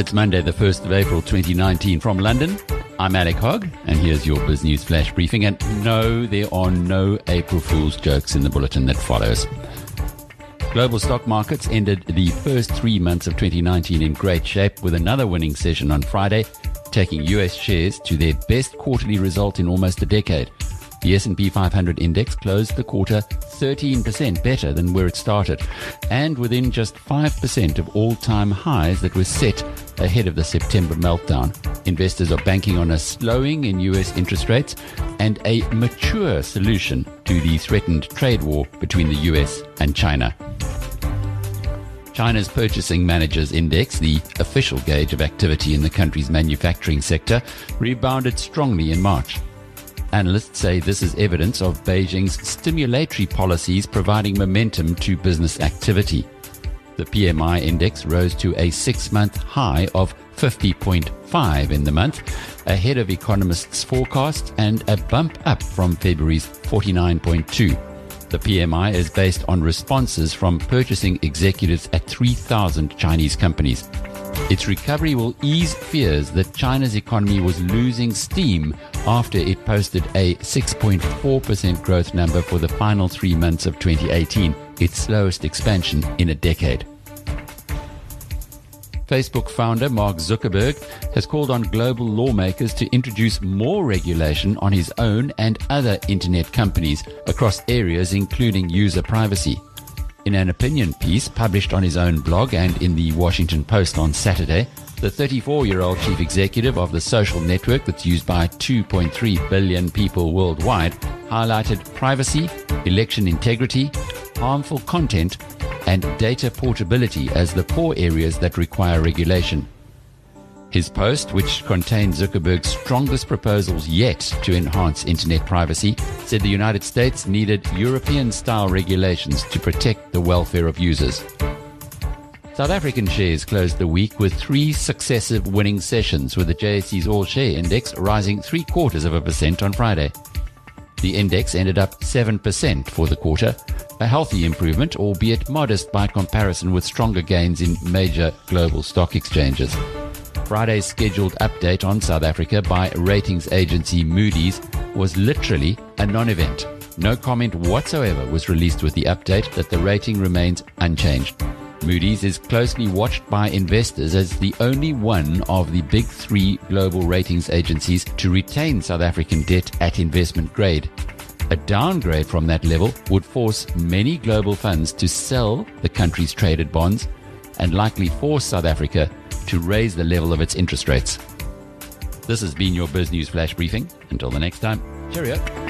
It's Monday, the 1st of April 2019 from London. I'm Alec Hogg, and here's your Biz News Flash Briefing. And no, there are no April Fool's jokes in the bulletin that follows. Global stock markets ended the first three months of 2019 in great shape with another winning session on Friday, taking US shares to their best quarterly result in almost a decade. The S&P 500 index closed the quarter 13% better than where it started and within just 5% of all-time highs that were set ahead of the September meltdown. Investors are banking on a slowing in US interest rates and a mature solution to the threatened trade war between the US and China. China's Purchasing Managers Index, the official gauge of activity in the country's manufacturing sector, rebounded strongly in March. Analysts say this is evidence of Beijing's stimulatory policies providing momentum to business activity. The PMI index rose to a six month high of 50.5 in the month, ahead of economists' forecasts and a bump up from February's 49.2. The PMI is based on responses from purchasing executives at 3,000 Chinese companies. Its recovery will ease fears that China's economy was losing steam after it posted a 6.4% growth number for the final three months of 2018, its slowest expansion in a decade. Facebook founder Mark Zuckerberg has called on global lawmakers to introduce more regulation on his own and other internet companies across areas including user privacy. In an opinion piece published on his own blog and in the Washington Post on Saturday, the 34 year old chief executive of the social network that's used by 2.3 billion people worldwide highlighted privacy, election integrity, harmful content, and data portability as the four areas that require regulation. His post, which contained Zuckerberg's strongest proposals yet to enhance internet privacy, said the United States needed European style regulations to protect the welfare of users. South African shares closed the week with three successive winning sessions, with the JSE's All Share Index rising three quarters of a percent on Friday. The index ended up 7% for the quarter, a healthy improvement, albeit modest by comparison with stronger gains in major global stock exchanges. Friday's scheduled update on South Africa by ratings agency Moody's was literally a non event. No comment whatsoever was released with the update that the rating remains unchanged. Moody's is closely watched by investors as the only one of the big three global ratings agencies to retain South African debt at investment grade. A downgrade from that level would force many global funds to sell the country's traded bonds and likely force South Africa to raise the level of its interest rates. This has been your Biz News Flash Briefing. Until the next time, cheerio.